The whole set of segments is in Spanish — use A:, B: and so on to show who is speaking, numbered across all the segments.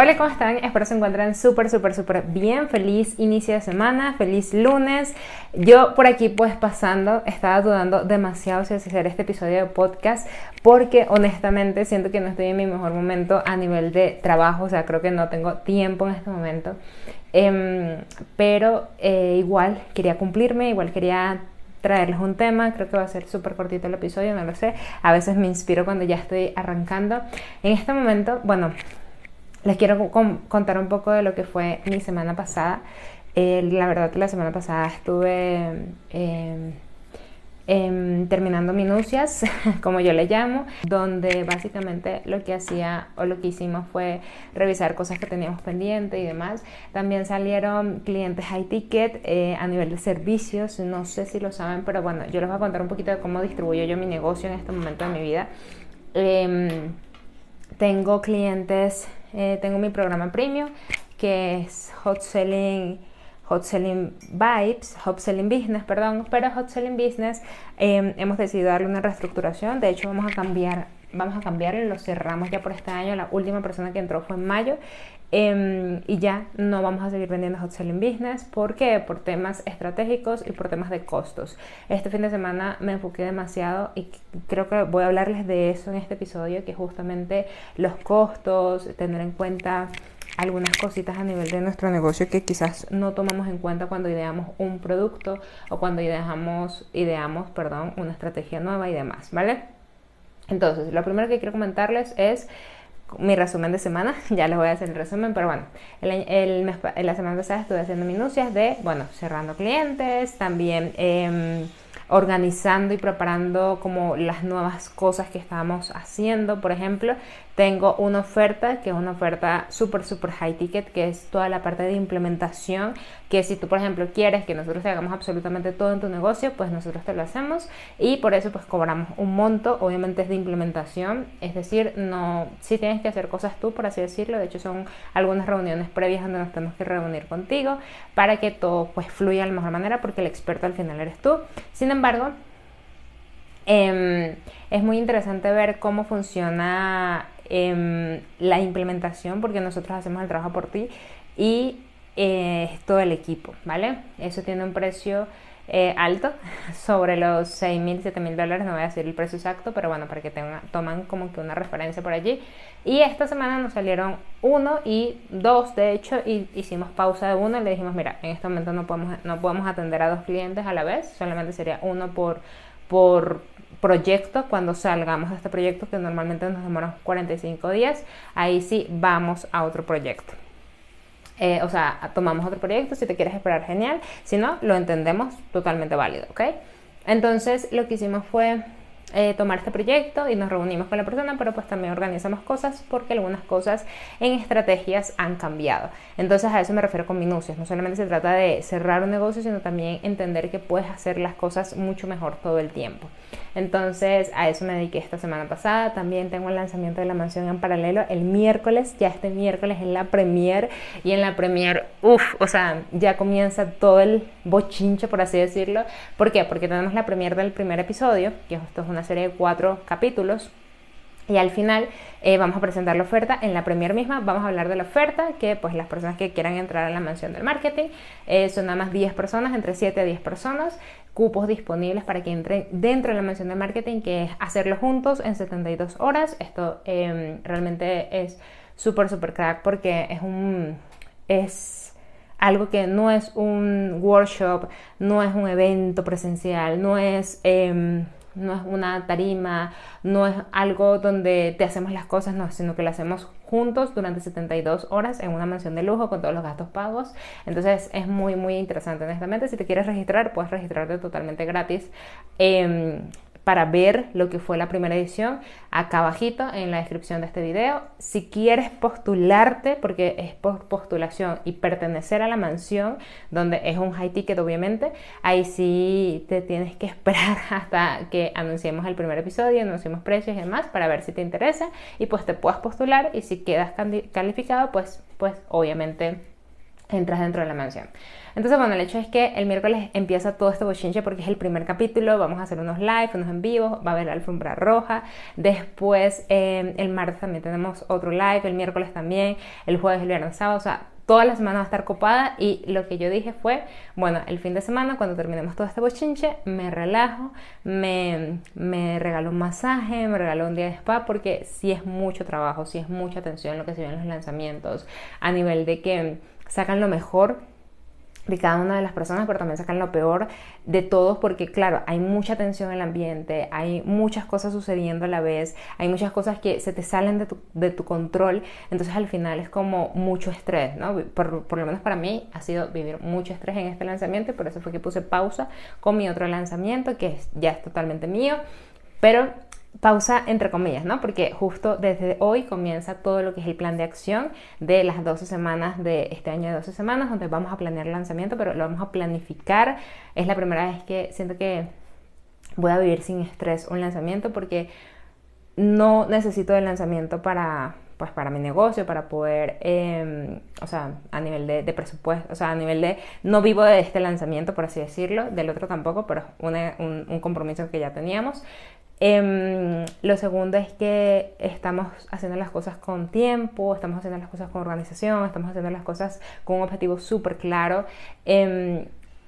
A: Hola, ¿cómo están? Espero se encuentren súper, súper, súper bien. Feliz inicio de semana, feliz lunes. Yo por aquí pues pasando, estaba dudando demasiado si hacer este episodio de podcast porque honestamente siento que no estoy en mi mejor momento a nivel de trabajo, o sea, creo que no tengo tiempo en este momento. Em, pero eh, igual quería cumplirme, igual quería traerles un tema, creo que va a ser súper cortito el episodio, no lo sé, a veces me inspiro cuando ya estoy arrancando. En este momento, bueno, les quiero contar un poco de lo que fue mi semana pasada. Eh, la verdad que la semana pasada estuve em, em, terminando minucias, como yo le llamo, donde básicamente lo que hacía o lo que hicimos fue revisar cosas que teníamos pendientes y demás. También salieron clientes high ticket eh, a nivel de servicios, no sé si lo saben, pero bueno, yo les voy a contar un poquito de cómo distribuyo yo mi negocio en este momento de mi vida. Em, tengo clientes eh, tengo mi programa premium que es Hot Selling, Hot Selling Vibes, Hot Selling Business, perdón, pero Hot Selling Business em, hemos decidido darle una reestructuración, de hecho vamos a cambiar vamos a cambiarlo, lo cerramos ya por este año, la última persona que entró fue en mayo em, y ya no vamos a seguir vendiendo hot selling business porque por temas estratégicos y por temas de costos. Este fin de semana me enfoqué demasiado y creo que voy a hablarles de eso en este episodio, que justamente los costos, tener en cuenta algunas cositas a nivel de nuestro negocio que quizás no tomamos en cuenta cuando ideamos un producto o cuando ideamos, ideamos perdón, una estrategia nueva y demás, ¿vale? Entonces, lo primero que quiero comentarles es mi resumen de semana, ya les voy a hacer el resumen, pero bueno, el, la semana pasada estuve haciendo minucias de, bueno, cerrando clientes, también em, organizando y preparando como las nuevas cosas que estábamos haciendo. Por ejemplo, tengo una oferta que es una oferta súper, súper high ticket, que es toda la parte de implementación, que si tú, por ejemplo, quieres que nosotros te hagamos absolutamente todo en tu negocio, pues nosotros te lo hacemos. Y por eso pues cobramos un monto, obviamente es de implementación, es decir, no, si tienes que hacer cosas tú, por así decirlo, de hecho son algunas reuniones previas donde nos tenemos que reunir contigo para que todo pues fluya de la mejor manera, porque el experto al final eres tú. Sin embargo, em, es muy interesante ver cómo funciona em, la implementación, porque nosotros hacemos el trabajo por ti y eh, todo el equipo, ¿vale? Eso tiene un precio eh, alto, sobre los 6 mil, 7 mil dólares, no voy a decir el precio exacto, pero bueno, para que tengan, toman como que una referencia por allí. Y esta semana nos salieron uno y dos, de hecho, y hicimos pausa de uno y le dijimos, mira, en este momento no podemos, no podemos atender a dos clientes a la vez, solamente sería uno por, por proyecto, cuando salgamos de este proyecto, que normalmente nos demora 45 días, ahí sí vamos a otro proyecto. Eh, o sea, tomamos otro proyecto, si te quieres esperar, genial, si no, lo entendemos totalmente válido, ¿ok? Entonces, lo que hicimos fue eh, tomar este proyecto y nos reunimos con la persona, pero pues también organizamos cosas porque algunas cosas en estrategias han cambiado. Entonces a eso me refiero con minucias. No solamente se trata de cerrar un negocio, sino también entender que puedes hacer las cosas mucho mejor todo el tiempo. Entonces a eso me dediqué esta semana pasada. También tengo el lanzamiento de la mansión en paralelo el miércoles. Ya este miércoles en la premier y en la premier, uff, o sea, ya comienza todo el bochincho, por así decirlo. ¿Por qué? Porque tenemos la premier del primer episodio, que esto es una serie de cuatro capítulos. Y al final eh, vamos a presentar la oferta. En la premier misma vamos a hablar de la oferta, que pues las personas que quieran entrar a la mansión del marketing eh, son nada más 10 personas, entre 7 a 10 personas, cupos disponibles para que entren dentro de la mansión del marketing, que es hacerlo juntos en 72 horas. Esto em, realmente es súper, súper crack porque es un... es algo que no es un workshop, no es un evento presencial, no es... Em, no es una tarima, no es algo donde te hacemos las cosas, no, sino que lo hacemos juntos durante 72 horas en una mansión de lujo con todos los gastos pagos. Entonces es muy, muy interesante, honestamente. Si te quieres registrar, puedes registrarte totalmente gratis. Eh, para ver lo que fue la primera edición acá abajito en la descripción de este video. Si quieres postularte, porque es por postulación y pertenecer a la mansión, donde es un high ticket obviamente, ahí sí te tienes que esperar hasta que anunciemos el primer episodio, anunciemos precios y demás para ver si te interesa y pues te puedas postular y si quedas calificado, pues, pues obviamente entras dentro de la mansión. Entonces, bueno, el hecho es que el miércoles empieza todo este bochinche porque es el primer capítulo, vamos a hacer unos live, unos en vivo, va a haber alfombra roja, después eh, el martes también tenemos otro live, el miércoles también, el jueves, el viernes, sábado, o sea, toda la semana va a estar copada y lo que yo dije fue, bueno, el fin de semana cuando terminemos todo este bochinche, me relajo, me, me regalo un masaje, me regalo un día de spa porque si es mucho trabajo, si es mucha atención lo que se ve en los lanzamientos, a nivel de que sacan lo mejor de cada una de las personas, pero también sacan lo peor de todos, porque claro, hay mucha tensión en el ambiente, hay muchas cosas sucediendo a la vez, hay muchas cosas que se te salen de tu, de tu control, entonces al final es como mucho estrés, ¿no? Por, por, lo menos para mí ha sido vivir mucho estrés en este lanzamiento, por eso fue que puse pausa con mi otro lanzamiento, que ya es totalmente mío, pero pausa entre comillas, ¿no? Porque justo desde hoy comienza todo lo que es el plan de acción de las 12 semanas de este año de 12 semanas, donde vamos a planear el lanzamiento, pero lo vamos a planificar. Es la primera vez que siento que voy a vivir sin estrés un lanzamiento porque no necesito el lanzamiento para pues para mi negocio, para poder, em, o sea, a nivel de, presupuesto, o sea, a nivel de, no vivo de este lanzamiento, por así decirlo, del otro tampoco, pero un, un compromiso que ya teníamos. Em, lo segundo es que estamos haciendo las cosas con tiempo, estamos haciendo las cosas con organización, estamos haciendo las cosas con un objetivo súper claro em,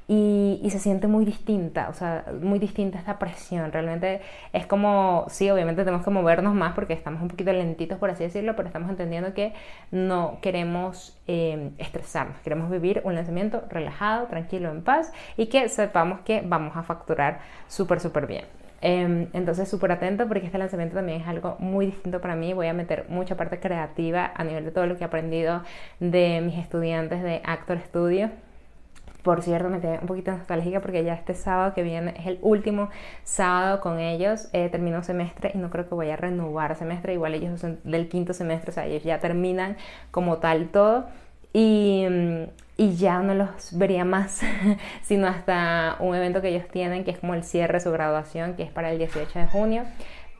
A: y, se siente muy distinta, o sea, muy distinta esta presión. Realmente es como, sí, obviamente tenemos que movernos más porque estamos un poquito lentitos, por así decirlo, pero estamos entendiendo que no queremos em, estresarnos, queremos vivir un lanzamiento relajado, tranquilo, en paz y que sepamos que vamos a facturar súper, súper bien. Em, entonces, súper atento porque este lanzamiento también es algo muy distinto para mí. Voy a meter mucha parte creativa a nivel de todo lo que he aprendido de mis estudiantes de Actor Studio. Por cierto, me quedé un poquito nostálgica porque ya este sábado que viene es el último sábado con ellos. Eh, termino semestre y no creo que voy a renovar semestre. Igual ellos son del quinto semestre, o sea, ellos ya terminan como tal todo. Y, y ya no los vería más, sino hasta un evento que ellos tienen, que es como el cierre de su graduación, que es para el 18 de junio.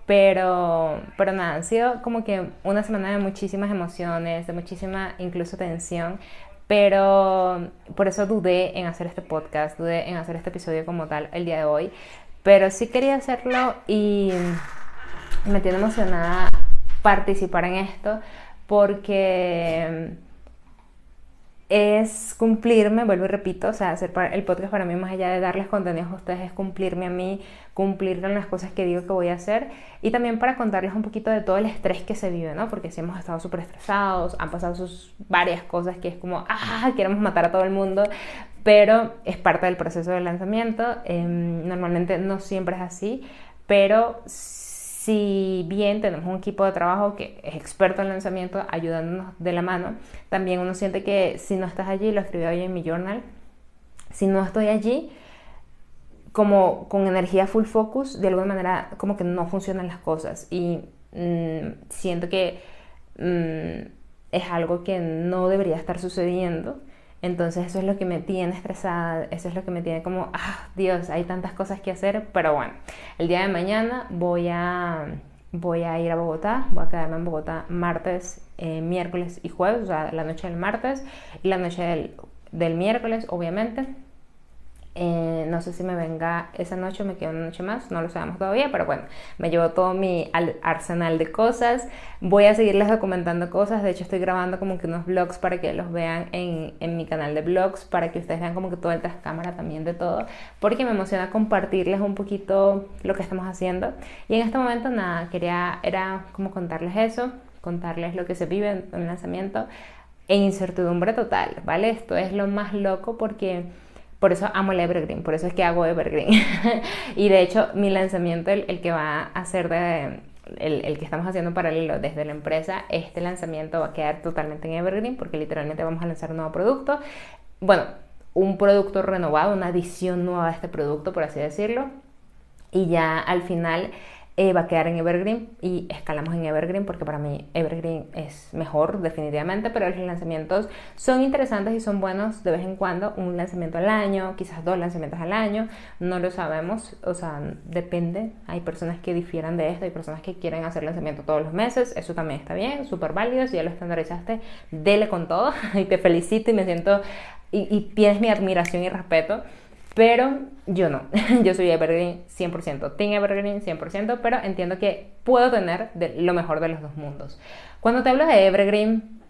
A: Pero, pero nada, han sido como que una semana de muchísimas emociones, de muchísima incluso tensión, pero por eso dudé en hacer este podcast, dudé en hacer este episodio como tal el día de hoy, pero sí quería hacerlo y me tiene emocionada participar en esto porque es cumplirme, vuelvo y repito, o sea, hacer el podcast para mí más allá de darles contenidos a ustedes es cumplirme a mí, cumplir con las cosas que digo que voy a hacer y también para contarles un poquito de todo el estrés que se vive, ¿no? Porque si hemos estado súper estresados, han pasado sus varias cosas que es como, ah, queremos matar a todo el mundo, pero es parte del proceso de lanzamiento, em, normalmente no siempre es así, pero si bien tenemos un equipo de trabajo que es experto en lanzamiento ayudándonos de la mano, también uno siente que si no estás allí, lo escribí hoy en mi journal, si no estoy allí, como con energía full focus, de alguna manera como que no funcionan las cosas. Y mm, siento que mm, es algo que no debería estar sucediendo entonces eso es lo que me tiene estresada, eso es lo que me tiene como, ah, Dios, hay tantas cosas que hacer, pero bueno, el día de mañana voy a, voy a ir a Bogotá, voy a quedarme en Bogotá martes, eh, miércoles y jueves, o sea, la noche del martes y la noche del, del miércoles, obviamente. Eh, no sé si me venga esa noche o me quedo una noche más, no lo sabemos todavía, pero bueno, me llevo todo mi arsenal de cosas. Voy a seguirles documentando cosas, de hecho estoy grabando como que unos vlogs para que los vean en, en mi canal de vlogs, para que ustedes vean como que todo el tras cámara también de todo, porque me emociona compartirles un poquito lo que estamos haciendo. Y en este momento nada, quería, era como contarles eso, contarles lo que se vive en el lanzamiento e incertidumbre total, ¿vale? Esto es lo más loco porque por eso amo el Evergreen, por eso es que hago Evergreen. y de hecho, mi lanzamiento, el, que va a ser de, el, que estamos haciendo paralelo desde la empresa, este lanzamiento va a quedar totalmente en Evergreen porque literalmente vamos a lanzar un nuevo producto. Bueno, un producto renovado, una adición nueva a este producto, por así decirlo. Y ya al final eh, va a quedar en Evergreen y escalamos en Evergreen porque para mí Evergreen es mejor definitivamente, pero los lanzamientos son interesantes y son buenos de vez en cuando, un lanzamiento al año, quizás dos lanzamientos al año, no lo sabemos, o sea, depende, hay personas que difieran de esto, hay personas que quieren hacer lanzamiento todos los meses, eso también está bien, súper válido, si ya lo estandarizaste, dele con todo y te felicito y me siento y, y tienes mi admiración y respeto pero yo no, yo soy Evergreen 100%, Team Evergreen 100%, pero entiendo que puedo tener lo mejor de los dos mundos. Cuando te hablo de Evergreen,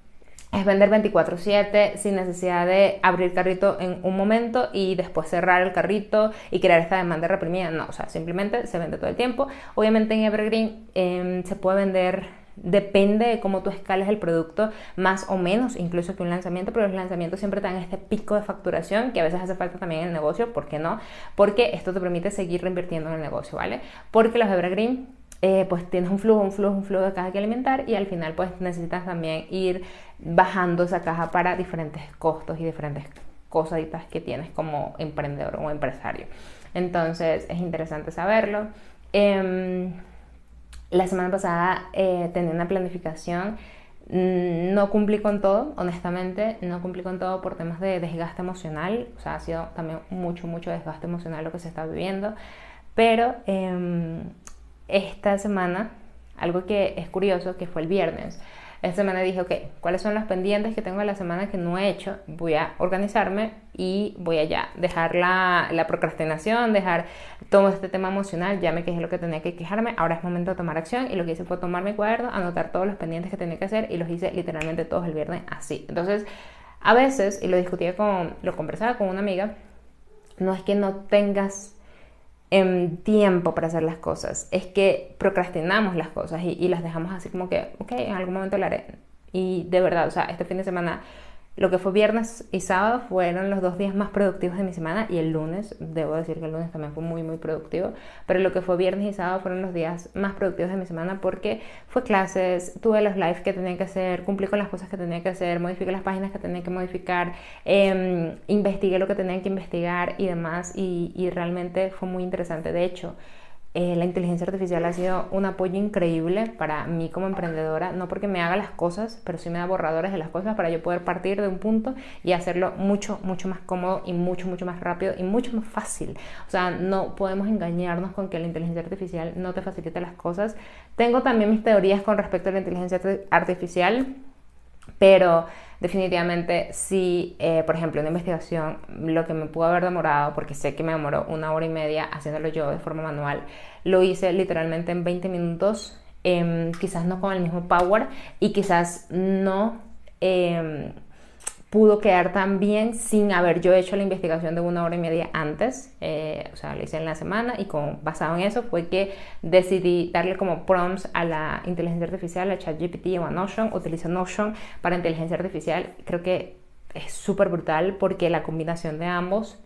A: es vender 24/7 sin necesidad de abrir carrito en un momento y después cerrar el carrito y crear esta demanda reprimida. No, o sea, simplemente se vende todo el tiempo. Obviamente en Evergreen em, se puede vender depende de cómo tú escales el producto, más o menos incluso que un lanzamiento, pero los lanzamientos siempre dan este pico de facturación que a veces hace falta también en el negocio, ¿por qué no? Porque esto te permite seguir reinvirtiendo en el negocio, ¿vale? Porque los Evergreen eh, pues tienes un flujo, un flujo, un flujo de caja que alimentar y al final pues necesitas también ir bajando esa caja para diferentes costos y diferentes cosaditas que tienes como emprendedor o empresario. Entonces es interesante saberlo. Em, la semana pasada eh, tenía una planificación, mm, no cumplí con todo, honestamente, no cumplí con todo por temas de desgaste emocional, o sea, ha sido también mucho, mucho desgaste emocional lo que se está viviendo, pero em, esta semana, algo que es curioso, que fue el viernes, esta semana dije, ok, ¿cuáles son los pendientes que tengo de la semana que no he hecho? Voy a organizarme y voy a ya dejar la, la procrastinación, dejar todo este tema emocional, ya me quejé lo que tenía que quejarme, ahora es momento de tomar acción y lo que hice fue tomar mi cuaderno, anotar todos los pendientes que tenía que hacer y los hice literalmente todos el viernes así. Entonces, a veces, y lo discutía con, lo conversaba con una amiga, no es que no tengas en tiempo para hacer las cosas. Es que procrastinamos las cosas y, las dejamos así como que, ok, en algún momento lo haré. Y de verdad, o sea, este fin de semana lo que fue viernes y sábado fueron los dos días más productivos de mi semana y el lunes, debo decir que el lunes también fue muy, muy productivo, pero lo que fue viernes y sábado fueron los días más productivos de mi semana porque fue clases, tuve los lives que tenía que hacer, cumplí con las cosas que tenía que hacer, modifiqué las páginas que tenía que modificar, eh, investigué lo que tenía que investigar y demás y realmente fue muy interesante. De hecho, eh, la inteligencia artificial ha sido un apoyo increíble para mí como emprendedora, no porque me haga las cosas, pero sí me da borradores de las cosas para yo poder partir de un punto y hacerlo mucho, mucho más cómodo y mucho, mucho más rápido y mucho más fácil. O sea, no podemos engañarnos con que la inteligencia artificial no te facilita las cosas. Tengo también mis teorías con respecto a la inteligencia artificial, pero definitivamente si, eh, por ejemplo, una investigación, lo que me pudo haber demorado, porque sé que me demoró una hora y media haciéndolo yo de forma manual, lo hice literalmente en 20 minutos, em, quizás no con el mismo power y quizás no... Em, pudo quedar tan bien sin haber yo hecho la investigación de una hora y media antes, eh, o sea, lo hice en la semana y con, basado en eso fue que decidí darle como prompts a la inteligencia artificial, a ChatGPT o a Notion, utilizo Notion para inteligencia artificial, creo que es súper brutal porque la combinación de ambos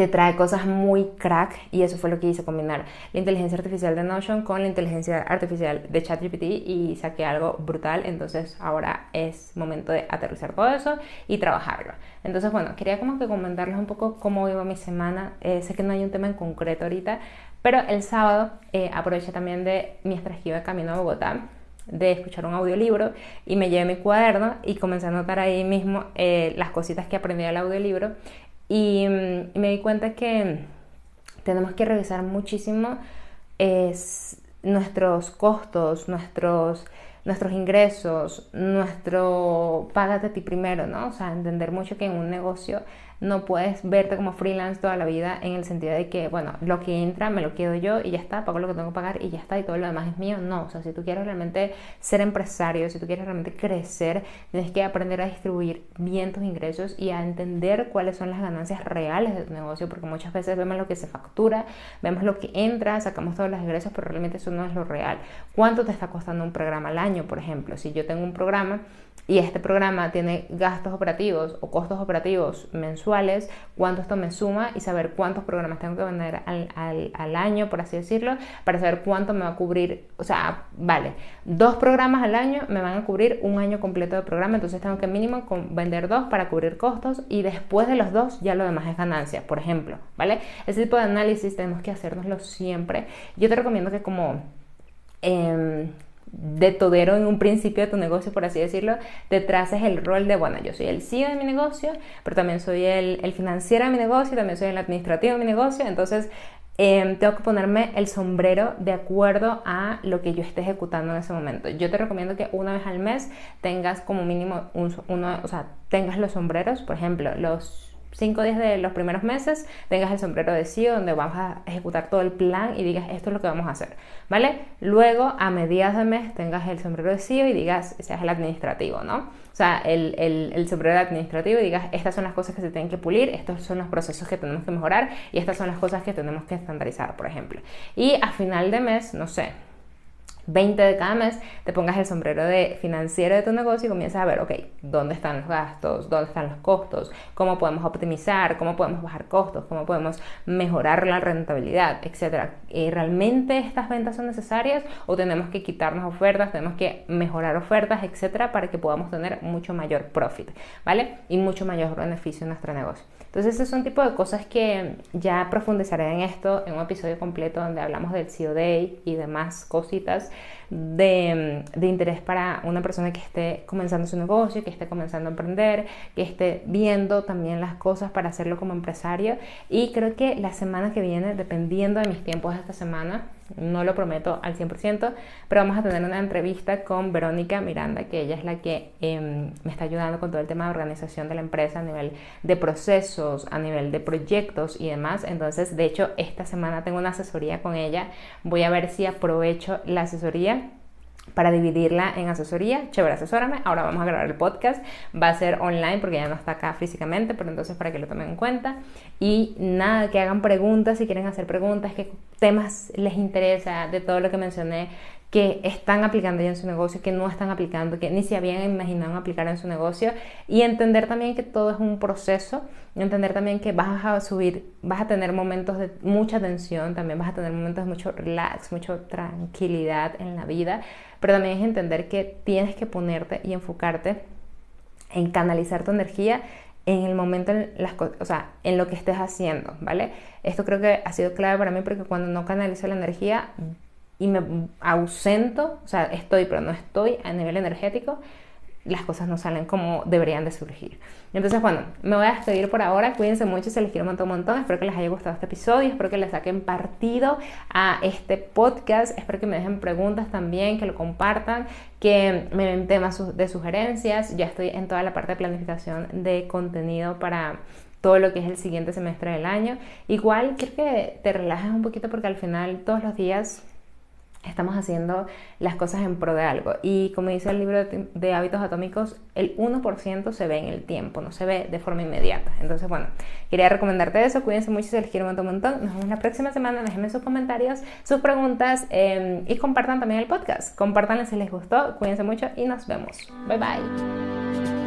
A: te trae cosas muy crack y eso fue lo que hice combinar la inteligencia artificial de Notion con la inteligencia artificial de ChatGPT y saqué algo brutal. Entonces ahora es momento de aterrizar todo eso y trabajarlo. Entonces bueno quería como que comentarles un poco cómo iba mi semana. Eh, sé que no hay un tema en concreto ahorita pero el sábado eh, aproveché también de mientras que de camino a Bogotá de escuchar un audiolibro y me llevé mi cuaderno y comencé a anotar ahí mismo eh, las cositas que aprendí del audiolibro y, me di cuenta que tenemos que revisar muchísimo nuestros costos, nuestros, nuestros ingresos, nuestro págate a ti primero, ¿no? O sea, entender mucho que en un negocio no puedes verte como freelance toda la vida en el sentido de que, bueno, lo que entra me lo quedo yo y ya está, pago lo que tengo que pagar y ya está y todo lo demás es mío. No, o sea, si tú quieres realmente ser empresario, si tú quieres realmente crecer, tienes que aprender a distribuir bien tus ingresos y a entender cuáles son las ganancias reales de tu negocio, porque muchas veces vemos lo que se factura, vemos lo que entra, sacamos todos los ingresos, pero realmente eso no es lo real. ¿Cuánto te está costando un programa al año, por ejemplo? Si yo tengo un programa y este programa tiene gastos operativos o costos operativos mensuales, cuánto esto me suma y saber cuántos programas tengo que vender al, al, año, por así decirlo, para saber cuánto me va a cubrir. O sea, vale, dos programas al año me van a cubrir un año completo de programa, entonces tengo que mínimo vender dos para cubrir costos y después de los dos ya lo demás es ganancia, por ejemplo, ¿vale? Ese tipo de análisis tenemos que hacérnoslo siempre. Yo te recomiendo que como... Eh, de todero en un principio de tu negocio, por así decirlo, te traces el rol de, bueno, yo soy el CEO de mi negocio, pero también soy el, el financiero de mi negocio, también soy el administrativo de mi negocio, entonces em, tengo que ponerme el sombrero de acuerdo a lo que yo esté ejecutando en ese momento. Yo te recomiendo que una vez al mes tengas como mínimo uno, o sea, tengas los sombreros, por ejemplo, los cinco días de los primeros meses tengas el sombrero de CEO donde vamos a ejecutar todo el plan y digas esto es lo que vamos a hacer, ¿vale? Luego a mediados de mes tengas el sombrero de CEO y digas, seas el administrativo, ¿no? O sea, el, el, el sombrero administrativo y digas, estas son las cosas que se tienen que pulir, estos son los procesos que tenemos que mejorar y estas son las cosas que tenemos que estandarizar, por ejemplo. Y a final de mes, no sé, 20 de cada mes, te pongas el sombrero de financiero de tu negocio y comienzas a ver, ok, ¿dónde están los gastos? ¿Dónde están los costos? ¿Cómo podemos optimizar? ¿Cómo podemos bajar costos? ¿Cómo podemos mejorar la rentabilidad? Etcétera. ¿Y ¿Realmente estas ventas son necesarias o tenemos que quitarnos ofertas? ¿Tenemos que mejorar ofertas? Etcétera, para que podamos tener mucho mayor profit, ¿vale? Y mucho mayor beneficio en nuestro negocio. Entonces, ese es un tipo de cosas que ya profundizaré en esto en un episodio completo donde hablamos del CEO Day y demás cositas de, de, interés para una persona que esté comenzando su negocio, que esté comenzando a emprender, que esté viendo también las cosas para hacerlo como empresario. Y creo que la semana que viene, dependiendo de mis tiempos de esta semana, no lo prometo al 100%, pero vamos a tener una entrevista con Verónica Miranda, que ella es la que em, me está ayudando con todo el tema de organización de la empresa a nivel de procesos, a nivel de proyectos y demás. Entonces, de hecho, esta semana tengo una asesoría con ella. Voy a ver si aprovecho la asesoría para dividirla en asesoría, chévere, asesórame, ahora vamos a grabar el podcast, va a ser online porque ya no está acá físicamente, pero entonces para que lo tomen en cuenta. Y nada, que hagan preguntas. Si quieren hacer preguntas, qué temas les interesa de todo lo que mencioné, que están aplicando ya en su negocio, que no están aplicando, que ni se habían imaginado aplicar en su negocio y entender también que todo es un proceso, entender también que vas a subir, vas a tener momentos de mucha tensión, también vas a tener momentos de mucho relax, mucha tranquilidad en la vida, pero también es entender que tienes que ponerte y enfocarte en canalizar tu energía en el momento, en las, o sea, en lo que estés haciendo, ¿vale? Esto creo que ha sido clave para mí porque cuando no canalizo la energía, y me ausento, o sea, estoy pero no estoy a nivel energético, las cosas no salen como deberían de surgir. Entonces, bueno, me voy a despedir por ahora. Cuídense mucho, se les quiero un montón, un montón. Espero que les haya gustado este episodio, espero que les saquen partido a este podcast. Espero que me dejen preguntas también, que lo compartan, que me den temas de sugerencias. Ya estoy en toda la parte de planificación de contenido para todo lo que es el siguiente semestre del año. Igual quiero que te relajes un poquito porque al final todos los días estamos haciendo las cosas en pro de algo. Y como dice el libro de, hábitos atómicos, el 1% se ve en el tiempo, no se ve de forma inmediata. Entonces, bueno, quería recomendarte eso. Cuídense mucho, se les quiero un montón. Nos vemos la próxima semana. Déjenme sus comentarios, sus preguntas em, y compartan también el podcast. Compartanlo si les gustó. Cuídense mucho y nos vemos. Bye bye.